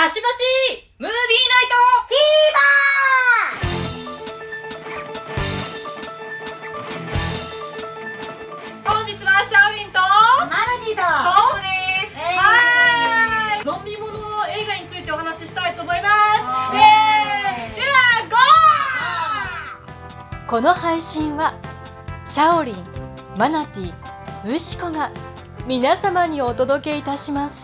かしばしムービーナイ本日はシャオリンとマロディトだトです。はい。ゾンビものの映画についてお話ししたいと思います。はイエーイではゴこの配信はシャオリン、マナティ、ウシコが皆様にお届けいたします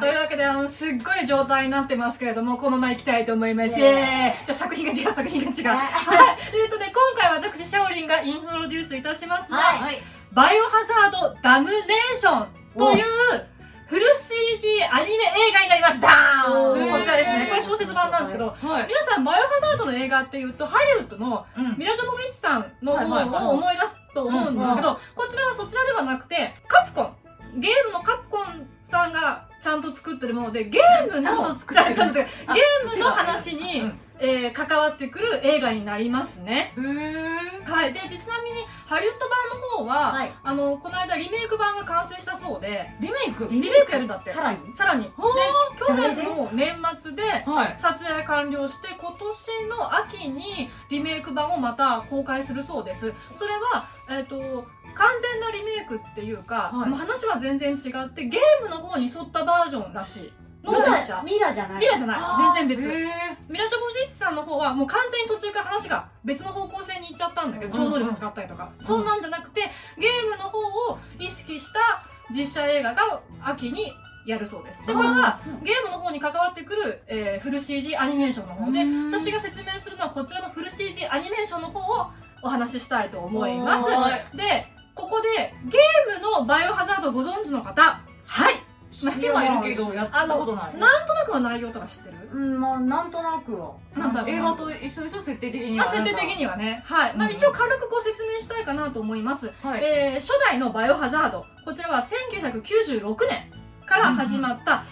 というわけであのすっごい状態になってますけれどもこのまま行きたいと思います。イイ。エーじゃあ作品が違う。作品が違うはい。はいえっとね今回私シャオリンがイントロデュースいたしますのは、はい。はいバイオハザードダムネーションというフル CG アニメ映画になります。ダおー。ーンこちらですね。これ小説版なんですけどはい。皆さんバイオハザードの映画っていうとハリウッドのうん。ミラ・ジョボビッチさんの方を思い出すと思うんですけどこちらはそちらではなくてカプコン。ゲームのカプコンさんがちゃんと作ってるものでゲームのゲあームの話に、うん。えー関わってくる映画になりますね。はい、でちなみにハリウッド版の方は、はい。あのこの間リメイク版が完成したそうでリメイク？リメイクやるんだって。さらに？さらに。で去年の年末ではい。撮影完了して今年の秋にリメイク版をまた公開するそうです。それは、えっと完全なリメイクっていうか、はい。もう話は全然違ってゲームの方に沿ったバージョンらしい。の実写ミラじゃない？ミラじゃない。全然別。へミラ・ジョボジッチさんの方はもう完全に途中から話が別の方向性に行っちゃったんだけど、うん超能力使ったりとか、そんなんじゃなくてゲームの方を意識した実写映画が秋にやるそうです。でこれはゲームの方に関わってくる、えーフル CG アニメーションの方でうん私が説明するのはこちらのフル CG アニメーションの方をお話ししたいと思います。はい。でここでゲームのバイオハザードご存知の方。はい。知ってはいるけどやったことない。なんとなくの内容とか知ってる？うんまあなんとなくは。なんだろうな。映画と一緒でしょ？設定的には。まあ、設定的にはね、はい。まあ、うん。一応軽くご説明したいかなと思います。はい。えー初代のバイオハザード。こちらは1996年から始まった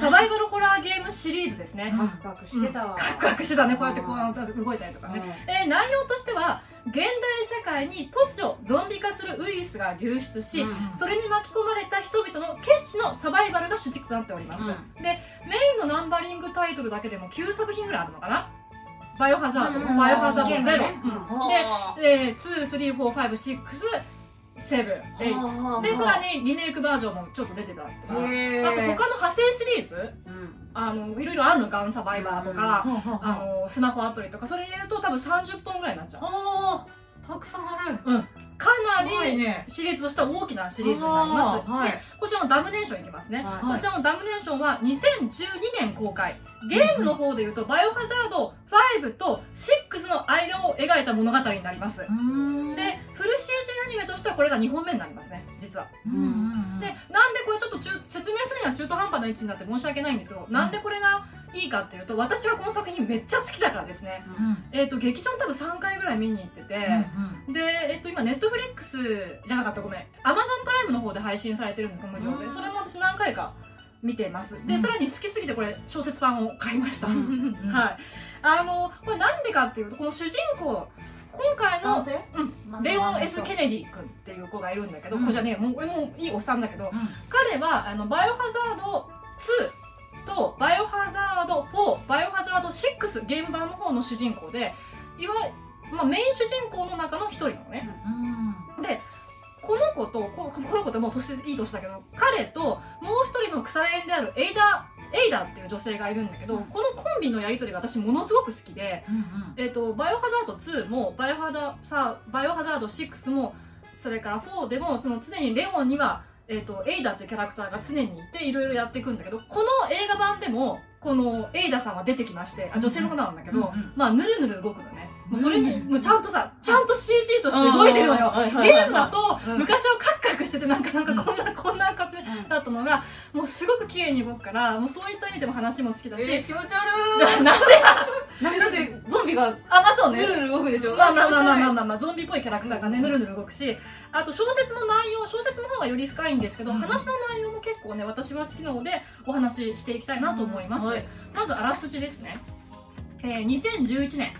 サバイバルホラーゲームシリーズですね。うん。カクカクしてたわ。カクカクしてたね。こうやってこう動いたりとかね。えー内容としては、現代社会に突如ゾンビ化するウイルスが流出し、うん。それに巻き込まれた人々の決死のサバイバルが主軸となっております。うん。で、メインのナンバリングタイトルだけでも9作品ぐらいあるのかな？バイオハザード、うんバイオハザードゼロ、ね。うん。はで、2、3、4、5、6、7、8。で、さらにリメイクバージョンもちょっと出てたりとか。あと他の派生シリーズうんあの、いろいろあるの、ガンサバイバーとか、ああの、スマホアプリとか、それ入れると多分30本ぐらいになっちゃう。たくさんあるうん。かなり、シリーズとしては大きなシリーズになります。はいで、こちらのダムネーションいきますね。はいこちらのダムネーションは2012年公開。ゲームの方で言うと、バイオハザード5と6の間を描いた物語になります。で、フル CG アニメとしてはこれが2本目になりますね、実は。うんうんうんで、なんでこれちょっと中説明するには中途半端な位置になって申し訳ないんですけど、なんでこれがいいかっていうと、私はこの作品めっちゃ好きだからですね。うんえっ、と、劇場多分3回ぐらい見に行ってて、で、えっ、と、今、ネットフリックスじゃなかった、ごめん。アマゾンプライムの方で配信されてるんです無料で。うんそれも私何回か見てます。で、うんさらに好きすぎてこれ、小説版を買いました。うんうんうんはい。あの、これなんでかっていうと、この主人公、今回のうんレオン・ S・ ケネディ君っていう子がいるんだけど、うんこれじゃねえもうもういいおっさんだけど、うん彼はあのバイオハザード2とバイオハザード4バイオハザード6現場の方の主人公でいわまあ、メイン主人公の中の一人なのね。でこの子とここの子ってもう年いい年だけど彼ともう一人の腐れ縁であるエイダエイダっていう女性がいるんだけど、このコンビのやり取りが私ものすごく好きで、うんうん。えっとバイオハザード2もバイオハザさバイオハザード6もそれから4でもその常にレオンには、えっとエイダっていうキャラクターが常にいていろいろやっていくんだけどこの映画版でもこのエイダさんは出てきましてあ女性の方なんだけど、うんうん。まあぬるぬる動くのねもうそれにもうちゃんとさちゃんと CG として動いてるのよ。ゲームだとうん昔はカクカクしててなんかなんかこんなこんな感じだったのがもうすごく綺麗に動くからもうそういった意味でも話も好きだし、えー気持ち悪 なんでいなんでだってゾンビがあまあそうね。ぬるぬる動くでしょ。まあまあまあまあまああまあ、まあ、ゾンビっぽいキャラクターがね、ぬるぬる動くし、あと小説の内容、小説の方がより深いんですけど、うん。話の内容も結構ね、私は好きなので、お話ししていきたいなと思います。うん。はい。まず、あらすじですね。えー2011年、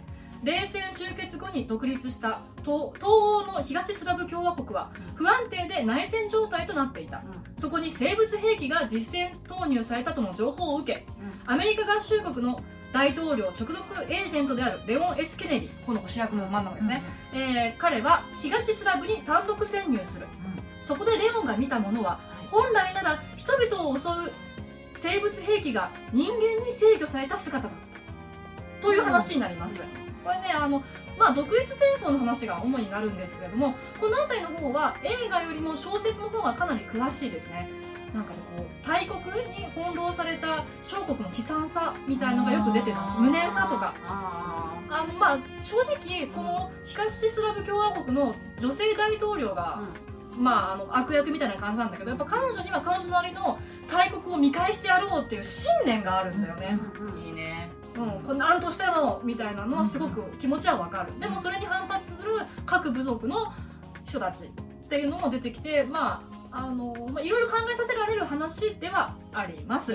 冷戦終結後に独立した東東欧の東スラブ共和国は不安定で内戦状態となっていた。そこに生物兵器が実戦投入されたとの情報を受けアメリカ合衆国の大統領直属エージェントであるレオン・ S・ ケネディこの主役の真ん中ですね、えー彼は東スラブに単独潜入する。そこでレオンが見たものは本来なら人々を襲う生物兵器が人間に制御された姿だった。という話になります、これねあのまあ独立戦争の話が主になるんですけれどもこの辺りの方は映画よりも小説の方がかなり詳しいですね。なんかねこう大国に翻弄された小国の悲惨さみたいのがよく出てます。無念さとか。ああのまあ正直この東スラブ共和国の女性大統領が、まあ、あの悪役みたいな感じなんだけどやっぱ彼女には彼女なりの大国を見返してやろうっていう信念があるんだよね、いいねうんこんなんとしてのみたいなのはすごく気持ちはわかる、でもそれに反発する各部族の人たちっていうのも出てきてまああのまあいろいろ考えさせられる話ではあります、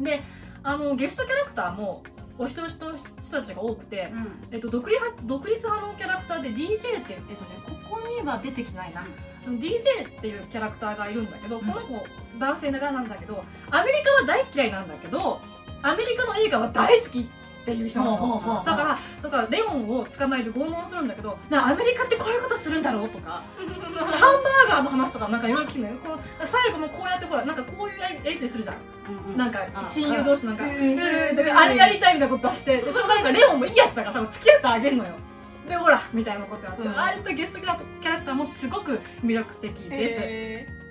であのゲストキャラクターもお人よしの人たちが多くて、えっと、独立派独立派のキャラクターで DJ って、えっとね、ここには出てきないな。DJ っていうキャラクターがいるんだけど、うん。この子男性なんだけどアメリカは大嫌いなんだけどアメリカの映画は大好きっていう人なの。だからだからレオンを捕まえて拷問するんだけどなアメリカってこういうことするんだろうとかハンバーガーの話とかなんかいろいろ聞くのよ。こう最後もこうやってほらなんかこういうやりやり取りするじゃん。なんか親友同士なんか、あれやりたいみたいなこと出して、でしょうがないからレオンもいいやつだから多分付き合ってあげるのよ。で、ほらみたいなことやって、うん。ああいったゲストキャラキャラクターもすごく魅力的です。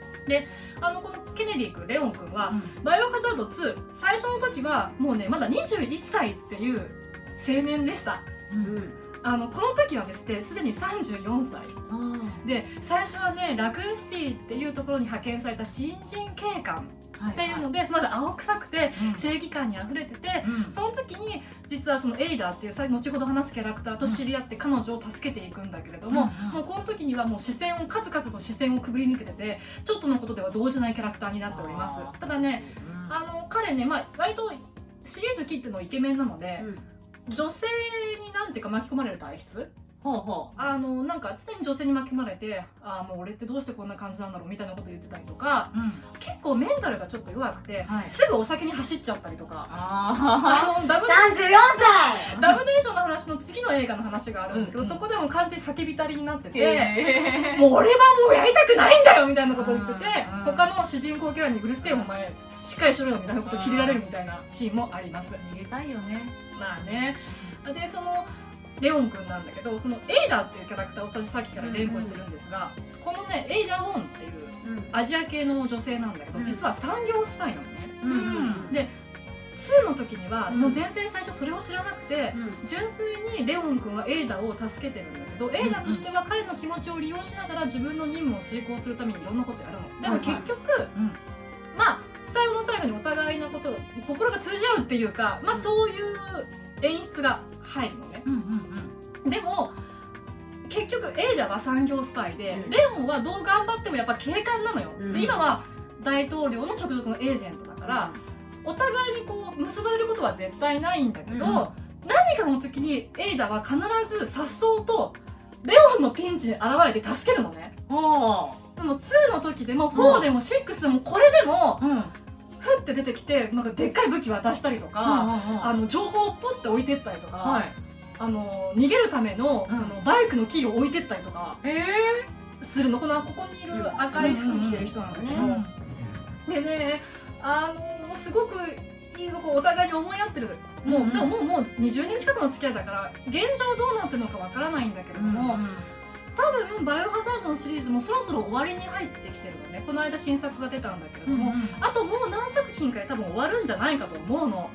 あの、このケネディ君、レオン君は、バイオハザード2、最初の時はもうね、まだ21歳っていう青年でした。あの、この時はですね、すでに34歳。で、最初はね、ラクーンシティっていうところに派遣された新人警官っていうので、まだ青臭くて、正義感にあふれてて、その時に実はそのエイダーっていうさ後ほど話すキャラクターと知り合って彼女を助けていくんだけれども、うんうん。もうこの時にはもう視線を数々と視線をくぐり抜けててちょっとのことでは動じないキャラクターになっております。ただねあの彼ね、まあ、割とシリーズ切ってのイケメンなので、女性になんていうか巻き込まれる体質ほうほあのなんか常に女性に巻き込まれてああもう俺ってどうしてこんな感じなんだろうみたいなこと言ってたりとかううん。結構メンタルがちょっと弱くて、はい。すぐお酒に走っちゃったりとか。ああのダブル34歳。ダブネーションの話の次の映画の話があるんだけど、うんうん。そこでも完全に叫びたりになってて、へもう俺はもうやりたくないんだよみたいなことを言ってて、うんうん他の主人公キャラにうるせえお前しっかりしろよみたいなことを切れられるみたいなシーンもあります、逃げたいよね。まあね。でそのレオン君なんだけどそのエイダーっていうキャラクターを私さっきから連呼してるんですが、このねエイダー・ウォンっていうアジア系の女性なんだけど、うん。実は産業スパイなのね。うんで2の時にはもう全然最初それを知らなくて、純粋にレオン君はエイダを助けてるんだけど、エイダとしては彼の気持ちを利用しながら自分の任務を遂行するためにいろんなことやるの。でも結局、うん。まあ最後の最後にお互いのこと心が通じ合うっていうか、まあ、そういう演出が入るのね。うんうんでも結局エイダは産業スパイで、うん。レオンはどう頑張ってもやっぱ警官なのよ、うん。で今は大統領の直属のエージェントだから、お互いにこう結ばれることは絶対ないんだけど、うん何かの時にエイダは必ず颯爽とレオンのピンチに現れて助けるのね。おでも2の時でも4でも6でもこれでもうんうんふって出てきてなんかでっかい武器渡したりとか、あの情報をポッて置いてったりとか、はい。あの逃げるためのうん。そのバイクのキーを置いてったりとかえするの。このここにいる赤い服着てる人なんだけど、でねあのすごくいいのこうお互いに思い合ってる。もう、うんうん。でももうもう20年近くの付き合いだから現状どうなってるのかわからないんだけれども、多分バイオハザードのシリーズもそろそろ終わりに入ってきてるのね。この間新作が出たんだけれども、あともう何作品かで多分終わるんじゃないかと思うの、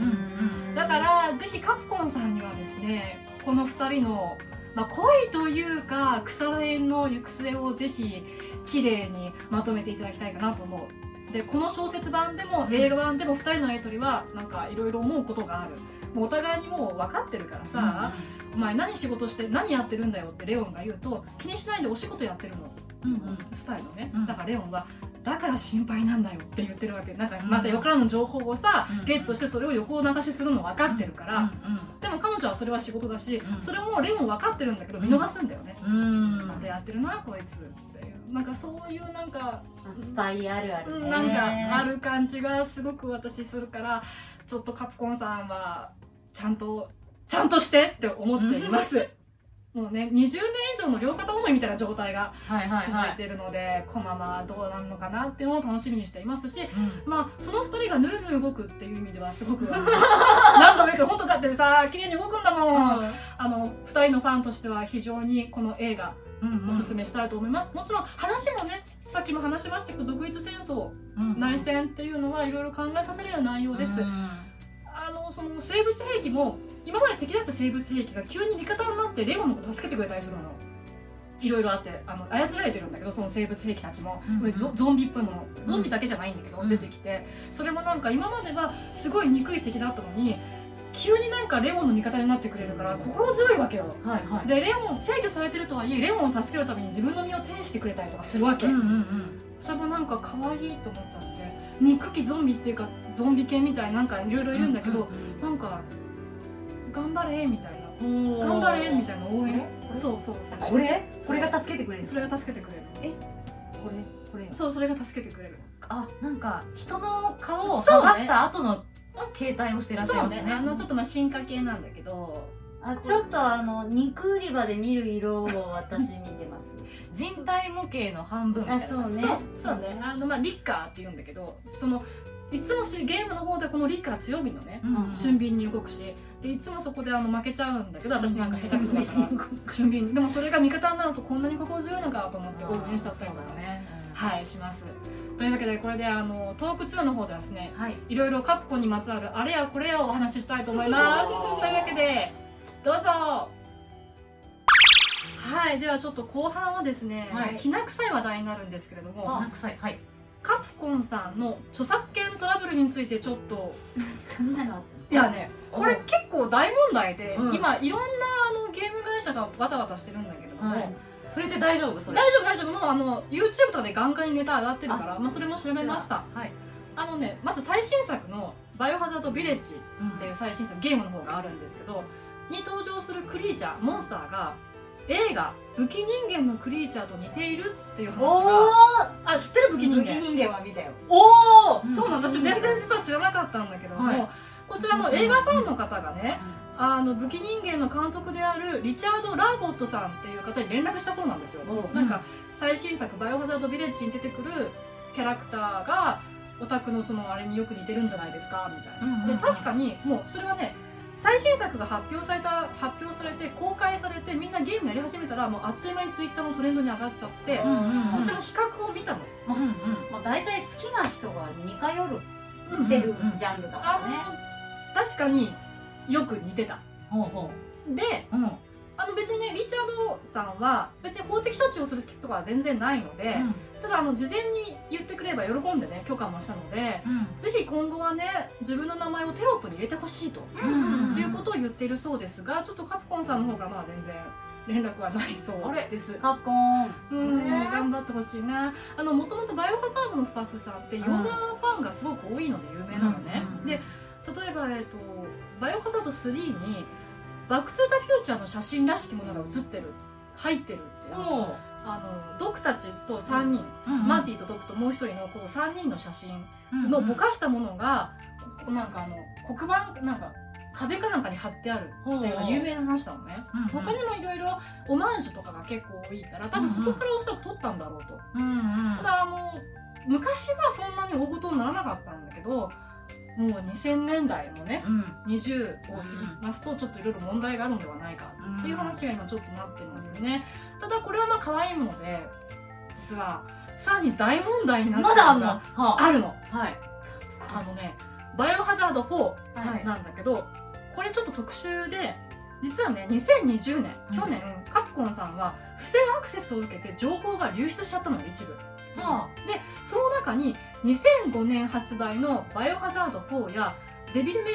だからぜひカプコンさんにはですねこの2人の、まあ、恋というか腐ら縁の行く末をぜひ綺麗にまとめていただきたいかなと思う。でこの小説版でも映画版でも2人のやり取りはなんかいろいろ思うことがあるもうお互いにもう分かってるからさ、お前何仕事して何やってるんだよってレオンが言うと気にしないでお仕事やってるの。スタイルね、うん。だからレオンはだから心配なんだよって言ってるわけ。なんかまたよからぬ情報をさ、うんゲットしてそれを横流しするの分かってるから、でも彼女はそれは仕事だし、うん。それもレオン分かってるんだけど見逃すんだよね、うん。またやってるなこいつっていう。なんかそういうなんかスパイあるあるね。なんかある感じがすごく私するからちょっとカプコンさんはちゃんとちゃんとしてって思っています。もうね20年以上の両肩思いみたいな状態がはいはいはい。続いているので、このままどうなるのかなっていうのを楽しみにしていますしうん。まあその2人がぬるぬる動くっていう意味ではすごく 何度も言うけど本当だってさ綺麗に動くんだもん、あの2人のファンとしては非常にこの映画うんおすすめしたいと思います、もちろん話もねさっきも話しましたけど独立戦争うん内戦っていうのはいろいろ考えさせるような内容です、あのその生物兵器も今まで敵だった生物兵器が急に味方になってレオンのことを助けてくれたりするの。いろいろあってあの操られてるんだけどその生物兵器たちも、うんゾゾンビっぽいもの。ゾンビだけじゃないんだけど、うん。出てきて。それもなんか今まではすごい憎い敵だったのに急になんかレオンの味方になってくれるから心強いわけよ。はいはい。でレオン制御されてるとはいえレオンを助けるために自分の身を転してくれたりとかするわけ、うんうんうん。それもなんか可愛いと思っちゃって。憎きゾンビっていうかゾンビ系みたいなんかいろいろいるんだけど、なんか頑張れみたいな。うん頑張れみたいな応援そうそうそう。これ？これが助けてくれるそれが助けてくれるこれ？これそうそれが助けてくれるあなんか人の顔を剥がした後の携帯をしてらっしゃいますね。あのちょっとまあ進化系なんだけど。あちょっとあの肉売り場で見る色を私見てます。人体模型の半分みたいな。あそうね。そうそうね。あのまあリッカーって言うんだけどそのいつもしゲームの方でこのリッカー強火のね。うん俊敏に動くし。でいつもそこであの負けちゃうんだけど私なんか下手くそだから。俊敏。でもそれが味方になるとこんなに心強いのかと思って応援したりとかね。ねはいします。というわけでこれであのトーク2の方ではですねはい。いろいろカプコンにまつわるあれやこれやをお話ししたいと思います。というわけでどうぞ。はいではちょっと後半はですね、はい。きな臭い話題になるんですけれども。あ臭い。はいカプコンさんの著作権トラブルについてちょっと。そんなのいやねこれ結構大問題で、うん。今いろんなあのゲーム会社がバタバタしてるんだけれども、はい。触れて大丈夫？それ。大丈夫大丈夫。もうあの YouTube とかで眼科にネタ上がってるからまあ、それも調べました。はい。あのねまず最新作の「バイオハザード・ビレッジ」うんっていう最新作ゲームの方があるんですけどに登場するクリーチャーモンスターが映画「武器人間のクリーチャー」と似ているっていう話があ知ってる武器人間？武器人間は見たよ。おお、うん。そうなん私全然実は知らなかったんだけども、はい。こちらの映画ファンの方がねあの武器人間の監督であるリチャード・ラーボットさんっていう方に連絡したそうなんですよ、おう。なんか最新作「バイオハザード・ビレッジ」に出てくるキャラクターがオタクのそのあれによく似てるんじゃないですかみたいな、うんうんうん。で確かにもうそれはね最新作が発表された発表されて公開されてみんなゲームやり始めたらもうあっという間にツイッターのトレンドに上がっちゃって、私も比較を見たの、うんうん。まあ大体好きな人が似通るうんってるジャンルだかあらねの確かによく似てた。ほうほでうんあの別にねリチャードさんは別に法的処置をするとかは全然ないので、ただあの事前に言ってくれば喜んでね許可もしたのでぜひ今後はね自分の名前をテロップに入れてほしいと、うんうんうん。いうことを言っているそうですがちょっとカプコンさんの方からまあ全然連絡はないそうです。カプコン。うん、ね頑張ってほしいな。あのもともとバイオハザードのスタッフさんって洋画ファンがすごく多いので有名なのね、うんうんうんで例えば、えっと、バイオハザード3にバック・トゥ・ザ・フューチャーの写真らしきものが写ってる。入ってるって。いう。あのドクたちと3人、うんうん。マーティとドクともう一人のこう3人の写真のうんうんぼかしたものが、こなんかあの黒板なんか壁かなんかに貼ってあるっていうのが有名な話なのね、うんうん。他にもいろいろオマージュとかが結構多いから多分そこからおそらく撮ったんだろうと、うんうん。ただあの昔はそんなに大事にならなかったんだけどもう2000年代のねうん。20を過ぎますとちょっといろいろ問題があるのではないかっていう話が今ちょっとなってますね。ただこれはまあ可愛いもので実はさらに大問題になってまだあんの？がはあ。るの。はい。あのねバイオハザード4はい。なんだけど、これちょっと特殊で実はね2020年うん。去年、カプコンさんは不正アクセスを受けて情報が流出しちゃったのよ一部はでその中に2005年発売の「バイオハザード4」や「デビルメイ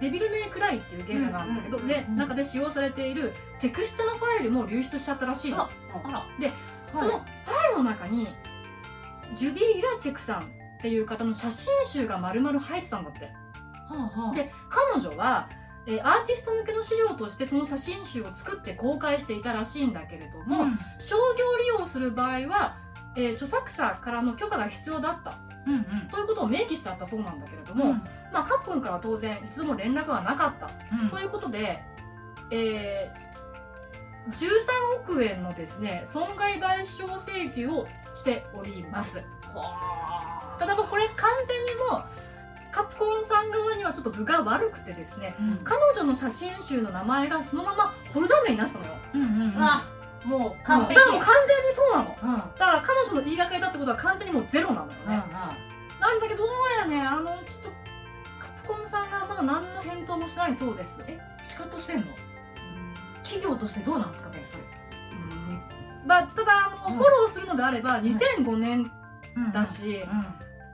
デビルメイクライ」っていうゲームがあるんだけど、うんうんで中で使用されているテクスチャのファイルも流出しちゃったらしいの。ああら。そのファイルの中にジュディ・イラチェクさんっていう方の写真集が丸々入ってたんだって。はあはあ。で彼女は、えーアーティスト向けの資料としてその写真集を作って公開していたらしいんだけれども、うん。商業利用する場合はえー著作者からの許可が必要だった。うんうん。ということを明記してあったそうなんだけれども、うん。まあ、カプコンからは当然一度も連絡がなかった。うん。ということで、えー13億円のですね損害賠償請求をしております。ただもうこれ完全にもうカプコンさん側にはちょっと分が悪くてですねうん。彼女の写真集の名前がそのままホルダー名になってたのよ。うんうんうん。あもう完だ璧からもう完全にそうなの。うん。うんだから彼女の言いがかりだってことは完全にもうゼロなのよね、なんだけどどうやらねあのちょっとカプコンさんがまだ何の返答もしないそうです。え仕事してんの？企業としてどうなんですかねそれ。まあ、ただあの、うん。フォローするのであれば2005年うん。だし、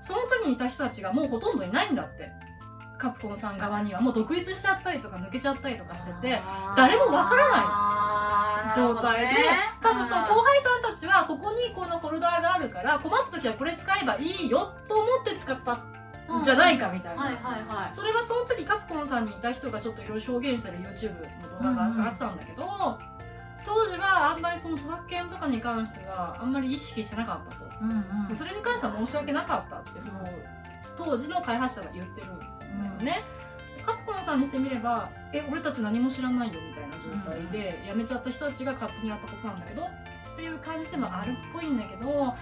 その時にいた人たちがもうほとんどいないんだって。カプコンさん側には。もう独立しちゃったりとか抜けちゃったりとかしてて誰もわからない状態で、多分その後輩さんたちはここにこのフォルダーがあるから困った時はこれ使えばいいよと思って使ったん。じゃないかみたいな、はいはいはい。それはその時カプコンさんにいた人がちょっといろいろ証言してる YouTube の動画が上がってたんだけど、当時はあんまりその著作権とかに関してはあんまり意識してなかったと、うんうん。それに関しては申し訳なかったってその当時の開発者が言ってるんだよね、カプコンさんにしてみればえ俺たち何も知らないよみたいな状態で辞めちゃった人たちが勝手にやったことなんだけどっていう感じでもあるっぽいんだけど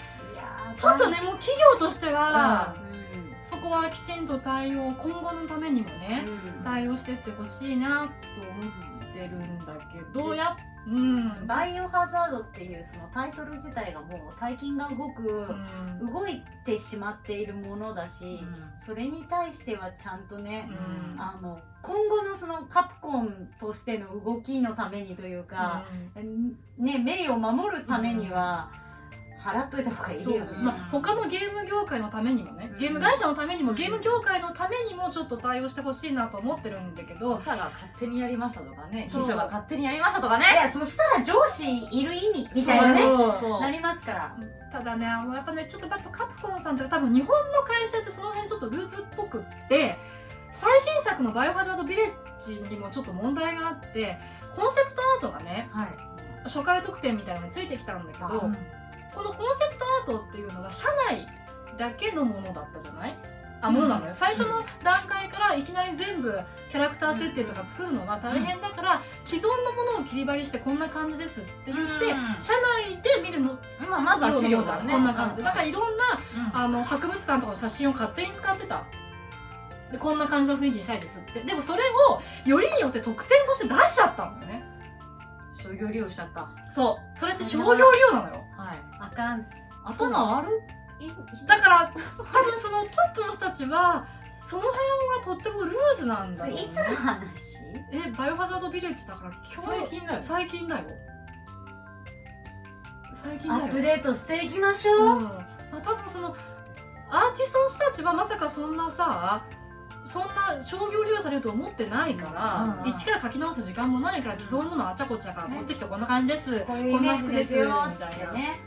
ちょっとねもう企業としては、うそこはきちんと対応今後のためにもね、対応してってほしいなと思ってるんだけどやっうん。バイオハザードっていうそのタイトル自体がもう大金が動く、うん。動いてしまっているものだし、それに対してはちゃんとね、うん。あの今後のそのカプコンとしての動きのためにというか、ね、名誉を守るためには払っといた方がいいよね。まあ、他のゲーム業界のためにもね、うん。ゲーム会社のためにも、うんゲーム業界のためにもちょっと対応してほしいなと思ってるんだけど、部下が勝手にやりましたとかね秘書が勝手にやりましたとかね。いやそしたら上司いる意味みたいなねなりますから。ただね、やっぱね、ちょっとやっぱカプコンさんって多分日本の会社ってその辺ちょっとルーズっぽくって、最新作のバイオハザードビレッジにもちょっと問題があって、コンセプトアートがね、はい。初回特典みたいなのについてきたんだけど、あこのコンセプトアートっていうのが社内だけのものだったじゃない？あものなのよ、最初の段階からいきなり全部キャラクター設定とか作るのは大変だから、既存のものを切り張りしてこんな感じですって言って、うん社内で見るの。まあまずは資料だね。こんな感じ。で、だからういろんなん。あの博物館とかの写真を勝手に使ってた。でこんな感じの雰囲気にしたいですって。でもそれをよりによって特典として出しちゃったんだよね商業利用しちゃった。そう。それって商業利用なのよ。はい。あかん。頭悪いだから多分そのトップの人たちはその辺がとってもルーズなんだろう、ね、いつの話？えバイオハザードビレッジだから今日最近だよ。最近だよ。最近アだよ。ップデートしていきましょう。うん。まあ、多分そのアーティストの人たちはまさかそんなさそんな商業利用されると思ってないから、一から書き直す時間もないから既存のものあちゃこちゃから取ってきてこんな感じです、こういうイメージですよみったていなね。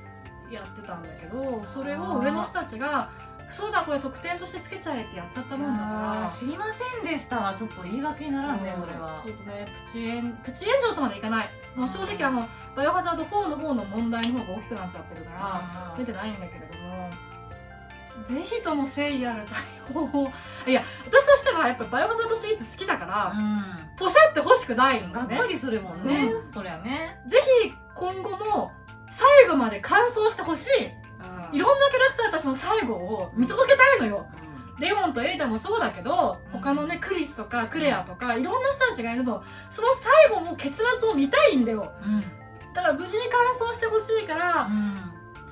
やってたんだけどそれを上の人たちがそうだこれ特典としてつけちゃえってやっちゃったもんだから。知りませんでしたはちょっと言い訳にならんねそれは。ちょっとねプチ炎プチ炎上とまでいかない。もう正直あのバイオハザード4の方の問題の方が大きくなっちゃってるから出てないんだけれどもぜひとも誠意ある対応を。いや私としてはやっぱバイオハザードシリーズ好きだから、うポシャって欲しくないんだね。んがっかりするもんね。うそりゃね。ぜひ今後も最後まで完走してほしい。いろんなキャラクターたちの最後を見届けたいのよ。レオンとエイダもそうだけど他のねクリスとかクレアとかいろんな人たちがいるのその最後も結末を見たいんだよ。うん。だから無事に完走してほしいから、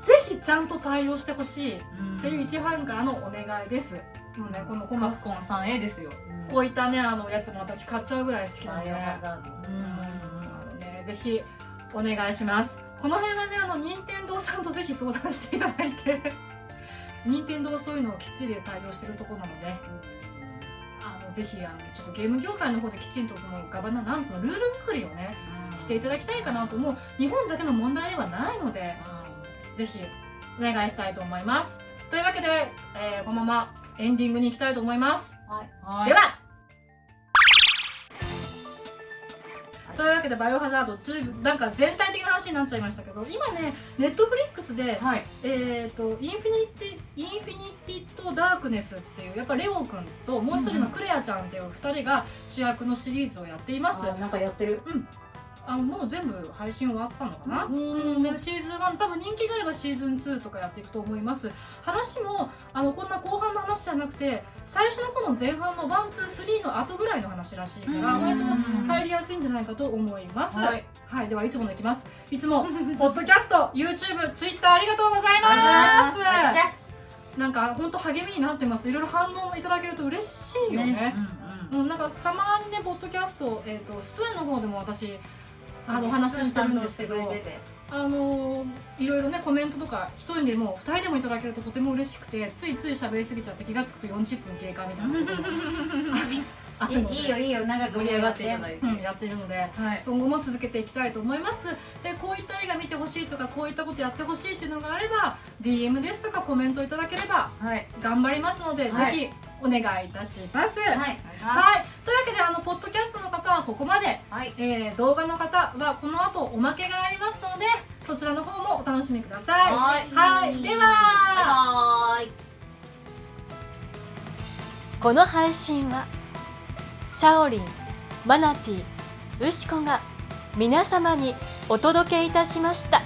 ぜひちゃんと対応してほしい。っうん。ていう一ファンからのお願いです、もうねこのこの。カプコン 3A ですよ。こういったねあのやつも私買っちゃうぐらい好きなので、バイオハザード。あのねぜひお願いします。この辺はねあの任天堂さんとぜひ相談していただいて。任天堂はそういうのをきっちり対応してるところなので。あのぜひあのちょっとゲーム業界の方できちんとそのガバナなんつうのルール作りをねしていただきたいかなと思う。日本だけの問題ではないのでぜひお願いしたいと思います。というわけで、えーこのままエンディングに行きたいと思います、はい。では。というわけで「バイオハザード2」なんか全体的な話になっちゃいましたけど今ねネットフリックスで、はい。えー、とインフィニティインフィニティとダークネスっていうやっぱレオ君ともう一人のクレアちゃんっていう2人が主役のシリーズをやっています、あなんかやってるあのもう全部配信終わったのかな、うん。でシーズン1多分人気があればシーズン2とかやっていくと思います。話もあのこんな後半の話じゃなくて最初の方の前半の123の後ぐらいの話らしいからうん。割と入りやすいんじゃないかと思います。は、はいいではいつものいきます。いつも ポッドキャスト YouTube、Twitter ありがとうございありがとうございまます。すなんか本当励みになってます。いろいろ反応いただけると嬉しいよね。ね。うん、なんかたまにねポッドキャスト、えー、とスプーンの方でも私あのお話ししてるんですけど。担当してくれてて。あのーいろいろねコメントとか一人でも二人でもいただけるととても嬉しくてついつい喋りすぎちゃって気が付くと40分経過みたいないいよいいよ長く盛り上がって。いただいてうん、やってるのではい。今後も続けていきたいと思います。でこういった映画見てほしいとかこういったことやってほしいっていうのがあれば DM ですとかコメントいただければはい。頑張りますので、はい。ぜひお願いいたします、はいはい、というわけであのポッドキャストの方はここまで、はい。えー動画の方はこの後おまけがありますのでそちらの方もお楽しみください。はい。はい。では。バイバーイ。この配信はシャオリンマナティウシコが皆様にお届けいたしました